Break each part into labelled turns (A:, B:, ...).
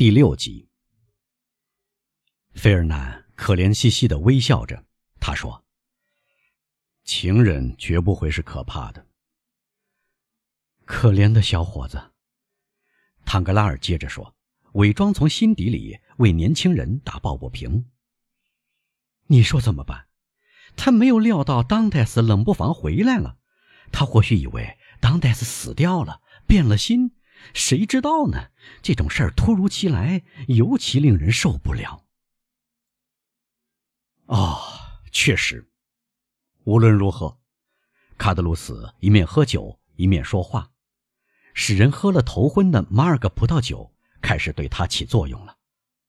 A: 第六集，菲尔南可怜兮兮的微笑着，他说：“情人绝不会是可怕的。”可怜的小伙子，坦格拉尔接着说，伪装从心底里为年轻人打抱不平。你说怎么办？他没有料到当戴斯冷不防回来了，他或许以为当戴斯死掉了，变了心。谁知道呢？这种事儿突如其来，尤其令人受不了。哦，确实。无论如何，卡德鲁斯一面喝酒一面说话，使人喝了头昏的马尔格葡萄酒开始对他起作用了。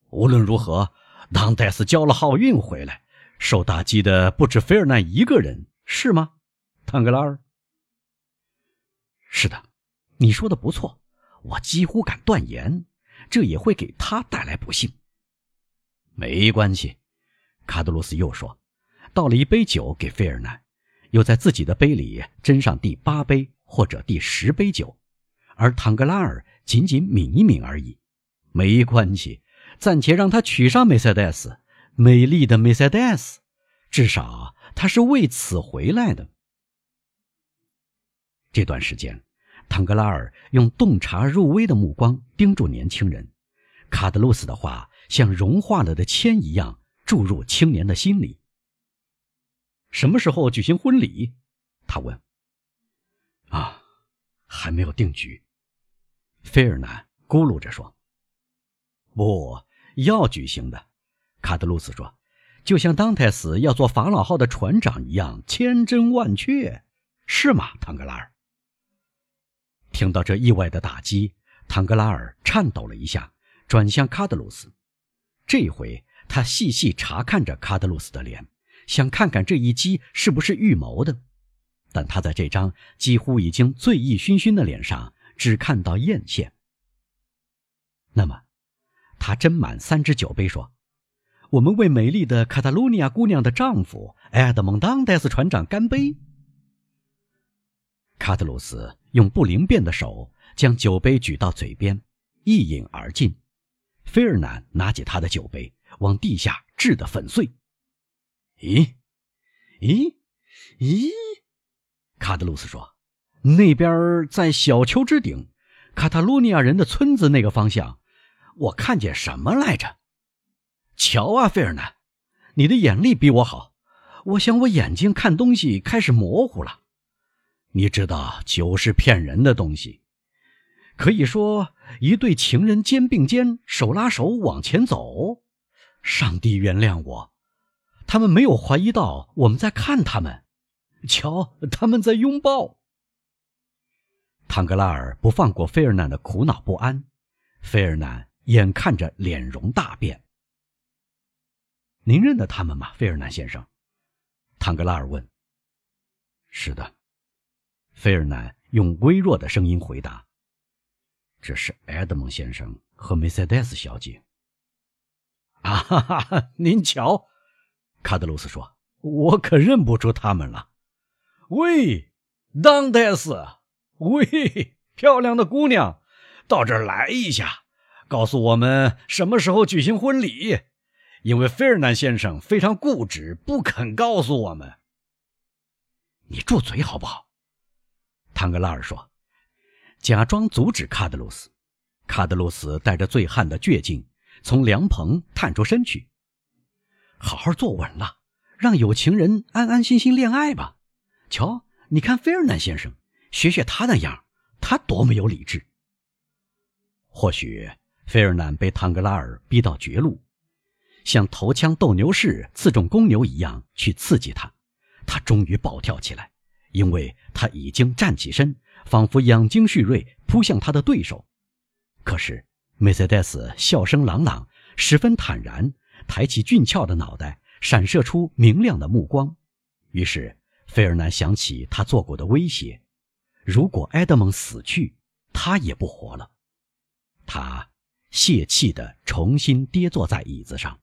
A: 无论如何，当戴斯交了好运回来，受打击的不止菲尔南一个人，是吗，唐格拉尔？是的，你说的不错。我几乎敢断言，这也会给他带来不幸。没关系，卡德鲁斯又说，倒了一杯酒给费尔南，又在自己的杯里斟上第八杯或者第十杯酒，而唐格拉尔仅仅抿一抿而已。没关系，暂且让他娶上梅赛德斯，美丽的梅赛德斯，至少他是为此回来的。这段时间。唐格拉尔用洞察入微的目光盯住年轻人，卡德鲁斯的话像融化了的铅一样注入青年的心里。什么时候举行婚礼？他问。啊，还没有定局。菲尔南咕噜着说：“不要举行的。”卡德鲁斯说：“就像当泰斯要做法老号的船长一样，千真万确，是吗，唐格拉尔？”听到这意外的打击，唐格拉尔颤抖了一下，转向卡德鲁斯。这回他细细查看着卡德鲁斯的脸，想看看这一击是不是预谋的。但他在这张几乎已经醉意醺醺的脸上只看到艳羡。那么，他斟满三只酒杯，说：“我们为美丽的卡塔卢尼亚姑娘的丈夫埃德蒙·当戴斯船长干杯。”卡德鲁斯用不灵便的手将酒杯举到嘴边，一饮而尽。菲尔南拿起他的酒杯，往地下掷得粉碎。咦，咦，咦！卡德鲁斯说：“那边在小丘之顶，卡塔卢尼亚人的村子那个方向，我看见什么来着？瞧啊，菲尔南，你的眼力比我好。我想我眼睛看东西开始模糊了。”你知道酒是骗人的东西，可以说一对情人肩并肩、手拉手往前走。上帝原谅我，他们没有怀疑到我们在看他们。瞧，他们在拥抱。唐格拉尔不放过费尔南的苦恼不安，费尔南眼看着脸容大变。您认得他们吗，费尔南先生？唐格拉尔问。是的。菲尔南用微弱的声音回答：“这是埃德蒙先生和梅赛德斯小姐。”啊哈哈！您瞧，卡德鲁斯说：“我可认不出他们了。”喂，当戴斯，喂，漂亮的姑娘，到这儿来一下，告诉我们什么时候举行婚礼，因为菲尔南先生非常固执，不肯告诉我们。你住嘴好不好？唐格拉尔说：“假装阻止卡德鲁斯。”卡德鲁斯带着醉汉的倔劲，从凉棚探出身去。“好好坐稳了，让有情人安安心心恋爱吧。瞧，你看菲尔南先生，学学他那样，他多么有理智。”或许菲尔南被唐格拉尔逼到绝路，像头枪斗牛士刺中公牛一样去刺激他，他终于暴跳起来。因为他已经站起身，仿佛养精蓄锐，扑向他的对手。可是梅赛德斯笑声朗朗，十分坦然，抬起俊俏的脑袋，闪射出明亮的目光。于是费尔南想起他做过的威胁：如果埃德蒙死去，他也不活了。他泄气地重新跌坐在椅子上。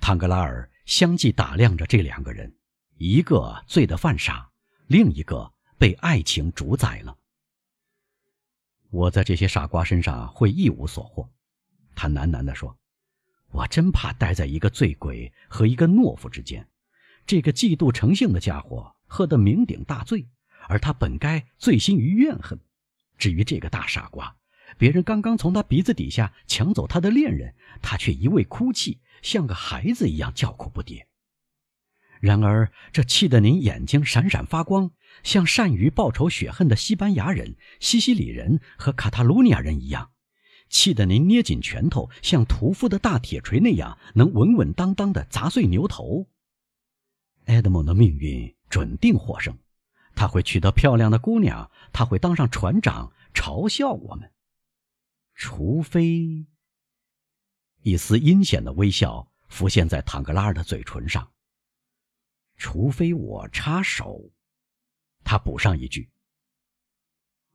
A: 唐格拉尔相继打量着这两个人。一个醉得犯傻，另一个被爱情主宰了。我在这些傻瓜身上会一无所获。他喃喃地说：“我真怕待在一个醉鬼和一个懦夫之间。这个嫉妒成性的家伙喝得酩酊大醉，而他本该醉心于怨恨。至于这个大傻瓜，别人刚刚从他鼻子底下抢走他的恋人，他却一味哭泣，像个孩子一样叫苦不迭。然而，这气得您眼睛闪闪发光，像善于报仇雪恨的西班牙人、西西里人和卡塔卢尼亚人一样。”气得您捏紧拳头，像屠夫的大铁锤那样，能稳稳当当的砸碎牛头。埃德蒙的命运准定获胜，他会娶到漂亮的姑娘，他会当上船长，嘲笑我们。除非一丝阴险的微笑浮现在唐格拉尔的嘴唇上。除非我插手，他补上一句：“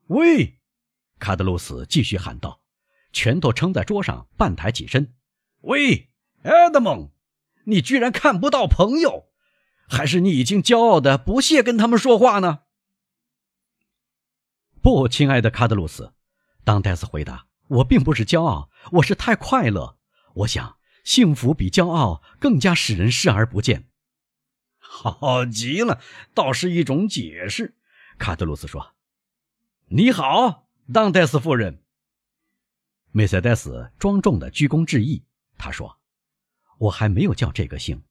A: 喂！”卡德鲁斯继续喊道。拳头撑在桌上，半抬起身。喂，埃德蒙，你居然看不到朋友，还是你已经骄傲的不屑跟他们说话呢？不，亲爱的卡德鲁斯，当戴斯回答：“我并不是骄傲，我是太快乐。我想，幸福比骄傲更加使人视而不见。”好极了，倒是一种解释。卡德鲁斯说：“你好，当戴斯夫人。”梅赛德斯庄重的鞠躬致意。他说：“我还没有叫这个姓，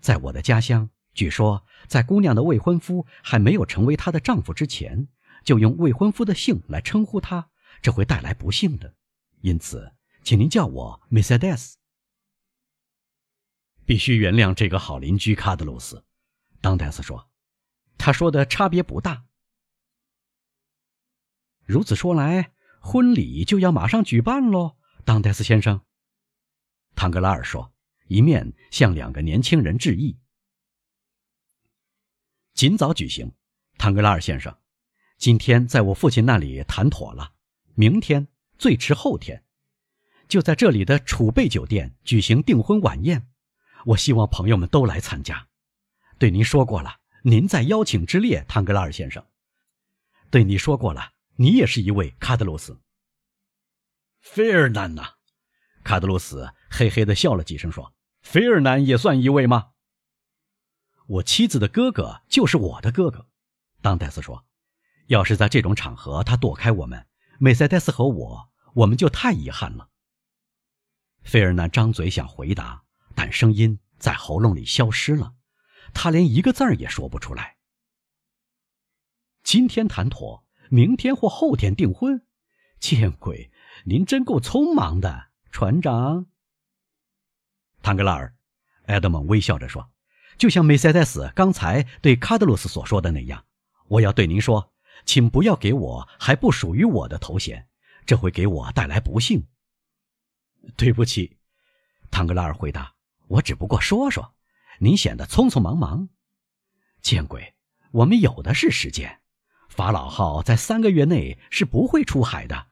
A: 在我的家乡，据说在姑娘的未婚夫还没有成为她的丈夫之前，就用未婚夫的姓来称呼她，这会带来不幸的。因此，请您叫我梅赛德斯。必须原谅这个好邻居卡德鲁斯。”当戴斯说：“他说的差别不大。如此说来。”婚礼就要马上举办喽，当戴斯先生。唐格拉尔说，一面向两个年轻人致意。尽早举行，唐格拉尔先生。今天在我父亲那里谈妥了，明天最迟后天，就在这里的储备酒店举行订婚晚宴。我希望朋友们都来参加。对您说过了，您在邀请之列，唐格拉尔先生。对你说过了。你也是一位卡德罗斯。菲尔南呐，卡德罗斯嘿嘿的笑了几声，说：“菲尔南也算一位吗？”我妻子的哥哥就是我的哥哥。当戴斯说：“要是在这种场合他躲开我们，梅赛德斯和我，我们就太遗憾了。”菲尔南张嘴想回答，但声音在喉咙里消失了，他连一个字儿也说不出来。今天谈妥。明天或后天订婚，见鬼！您真够匆忙的，船长。唐格拉尔，埃德蒙微笑着说：“就像梅赛德斯刚才对卡德鲁斯所说的那样，我要对您说，请不要给我还不属于我的头衔，这会给我带来不幸。”对不起，唐格拉尔回答：“我只不过说说，您显得匆匆忙忙。见鬼，我们有的是时间。”法老号在三个月内是不会出海的。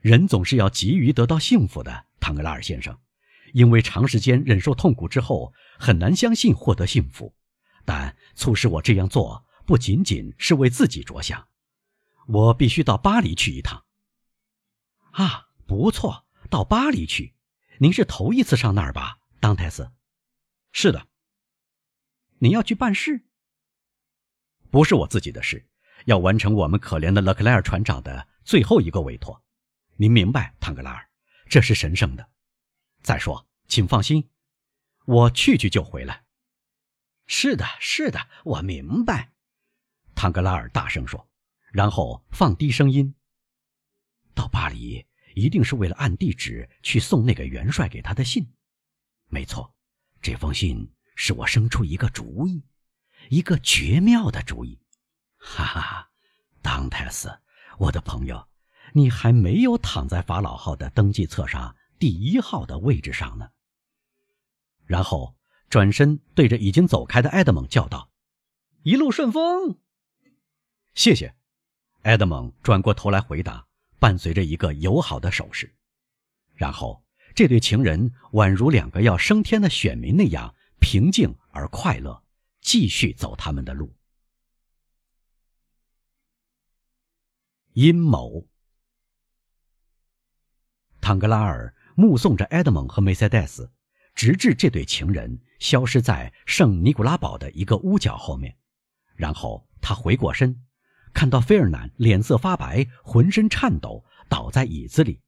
A: 人总是要急于得到幸福的，唐格拉尔先生，因为长时间忍受痛苦之后，很难相信获得幸福。但促使我这样做，不仅仅是为自己着想。我必须到巴黎去一趟。啊，不错，到巴黎去。您是头一次上那儿吧，当泰斯？是的。你要去办事？不是我自己的事，要完成我们可怜的勒克莱尔船长的最后一个委托。您明白，唐格拉尔，这是神圣的。再说，请放心，我去去就回来。是的，是的，我明白。唐格拉尔大声说，然后放低声音。到巴黎一定是为了按地址去送那个元帅给他的信。没错，这封信使我生出一个主意。一个绝妙的主意，哈哈，当泰斯，我的朋友，你还没有躺在法老号的登记册上第一号的位置上呢。然后转身对着已经走开的埃德蒙叫道：“一路顺风。”谢谢。埃德蒙转过头来回答，伴随着一个友好的手势。然后这对情人宛如两个要升天的选民那样平静而快乐。继续走他们的路。阴谋。唐格拉尔目送着埃德蒙和梅赛德斯，直至这对情人消失在圣尼古拉堡的一个屋角后面，然后他回过身，看到菲尔南脸色发白，浑身颤抖，倒在椅子里，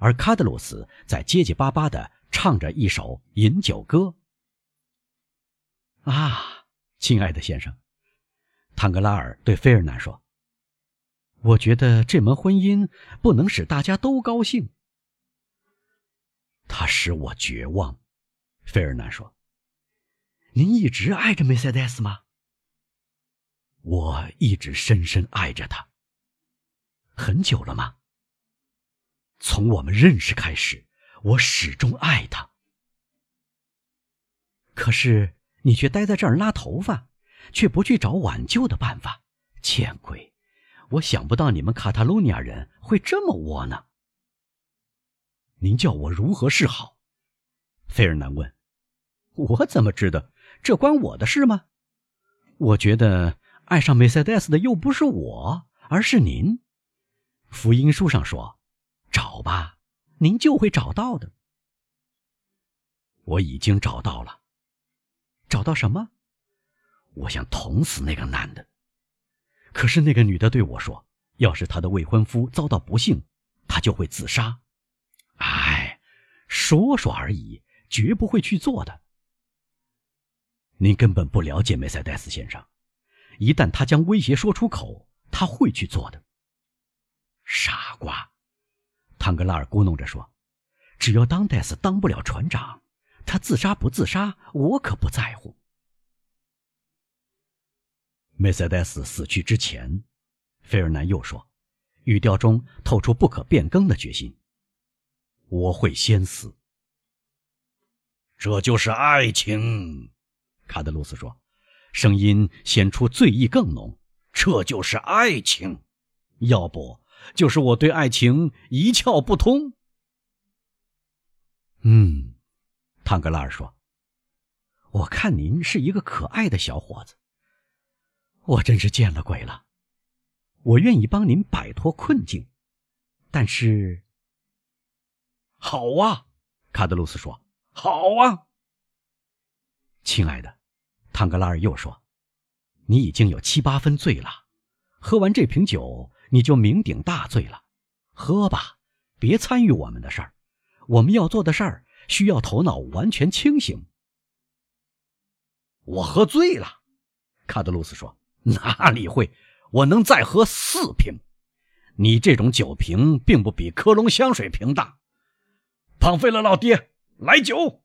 A: 而卡德鲁斯在结结巴巴地唱着一首饮酒歌。啊，亲爱的先生，唐格拉尔对菲尔南说：“我觉得这门婚姻不能使大家都高兴。”他使我绝望，菲尔南说：“您一直爱着梅赛德斯吗？”“我一直深深爱着他。”“很久了吗？”“从我们认识开始，我始终爱他。”“可是你却待在这儿拉头发，却不去找挽救的办法，见鬼！我想不到你们卡塔卢尼亚人会这么窝囊。”您叫我如何是好？费尔南问。我怎么知道？这关我的事吗？我觉得爱上梅赛德斯的又不是我，而是您。福音书上说：“找吧，您就会找到的。”我已经找到了。找到什么？我想捅死那个男的。可是那个女的对我说：“要是她的未婚夫遭到不幸，她就会自杀。”哎，说说而已，绝不会去做的。您根本不了解梅赛德斯先生，一旦他将威胁说出口，他会去做的。傻瓜，唐格拉尔咕哝着说：“只要当戴斯当不了船长，他自杀不自杀，我可不在乎。”梅赛德斯死去之前，费尔南又说，语调中透出不可变更的决心。我会先死。这就是爱情，卡德鲁斯说，声音显出醉意更浓。这就是爱情，要不就是我对爱情一窍不通。嗯，唐格拉尔说，我看您是一个可爱的小伙子。我真是见了鬼了。我愿意帮您摆脱困境，但是。好啊，卡德鲁斯说：“好啊，亲爱的。”唐格拉尔又说：“你已经有七八分醉了，喝完这瓶酒你就酩酊大醉了。喝吧，别参与我们的事儿。我们要做的事儿需要头脑完全清醒。”我喝醉了，卡德鲁斯说：“哪里会？我能再喝四瓶。你这种酒瓶并不比科隆香水瓶大。”庞菲勒老爹，来酒。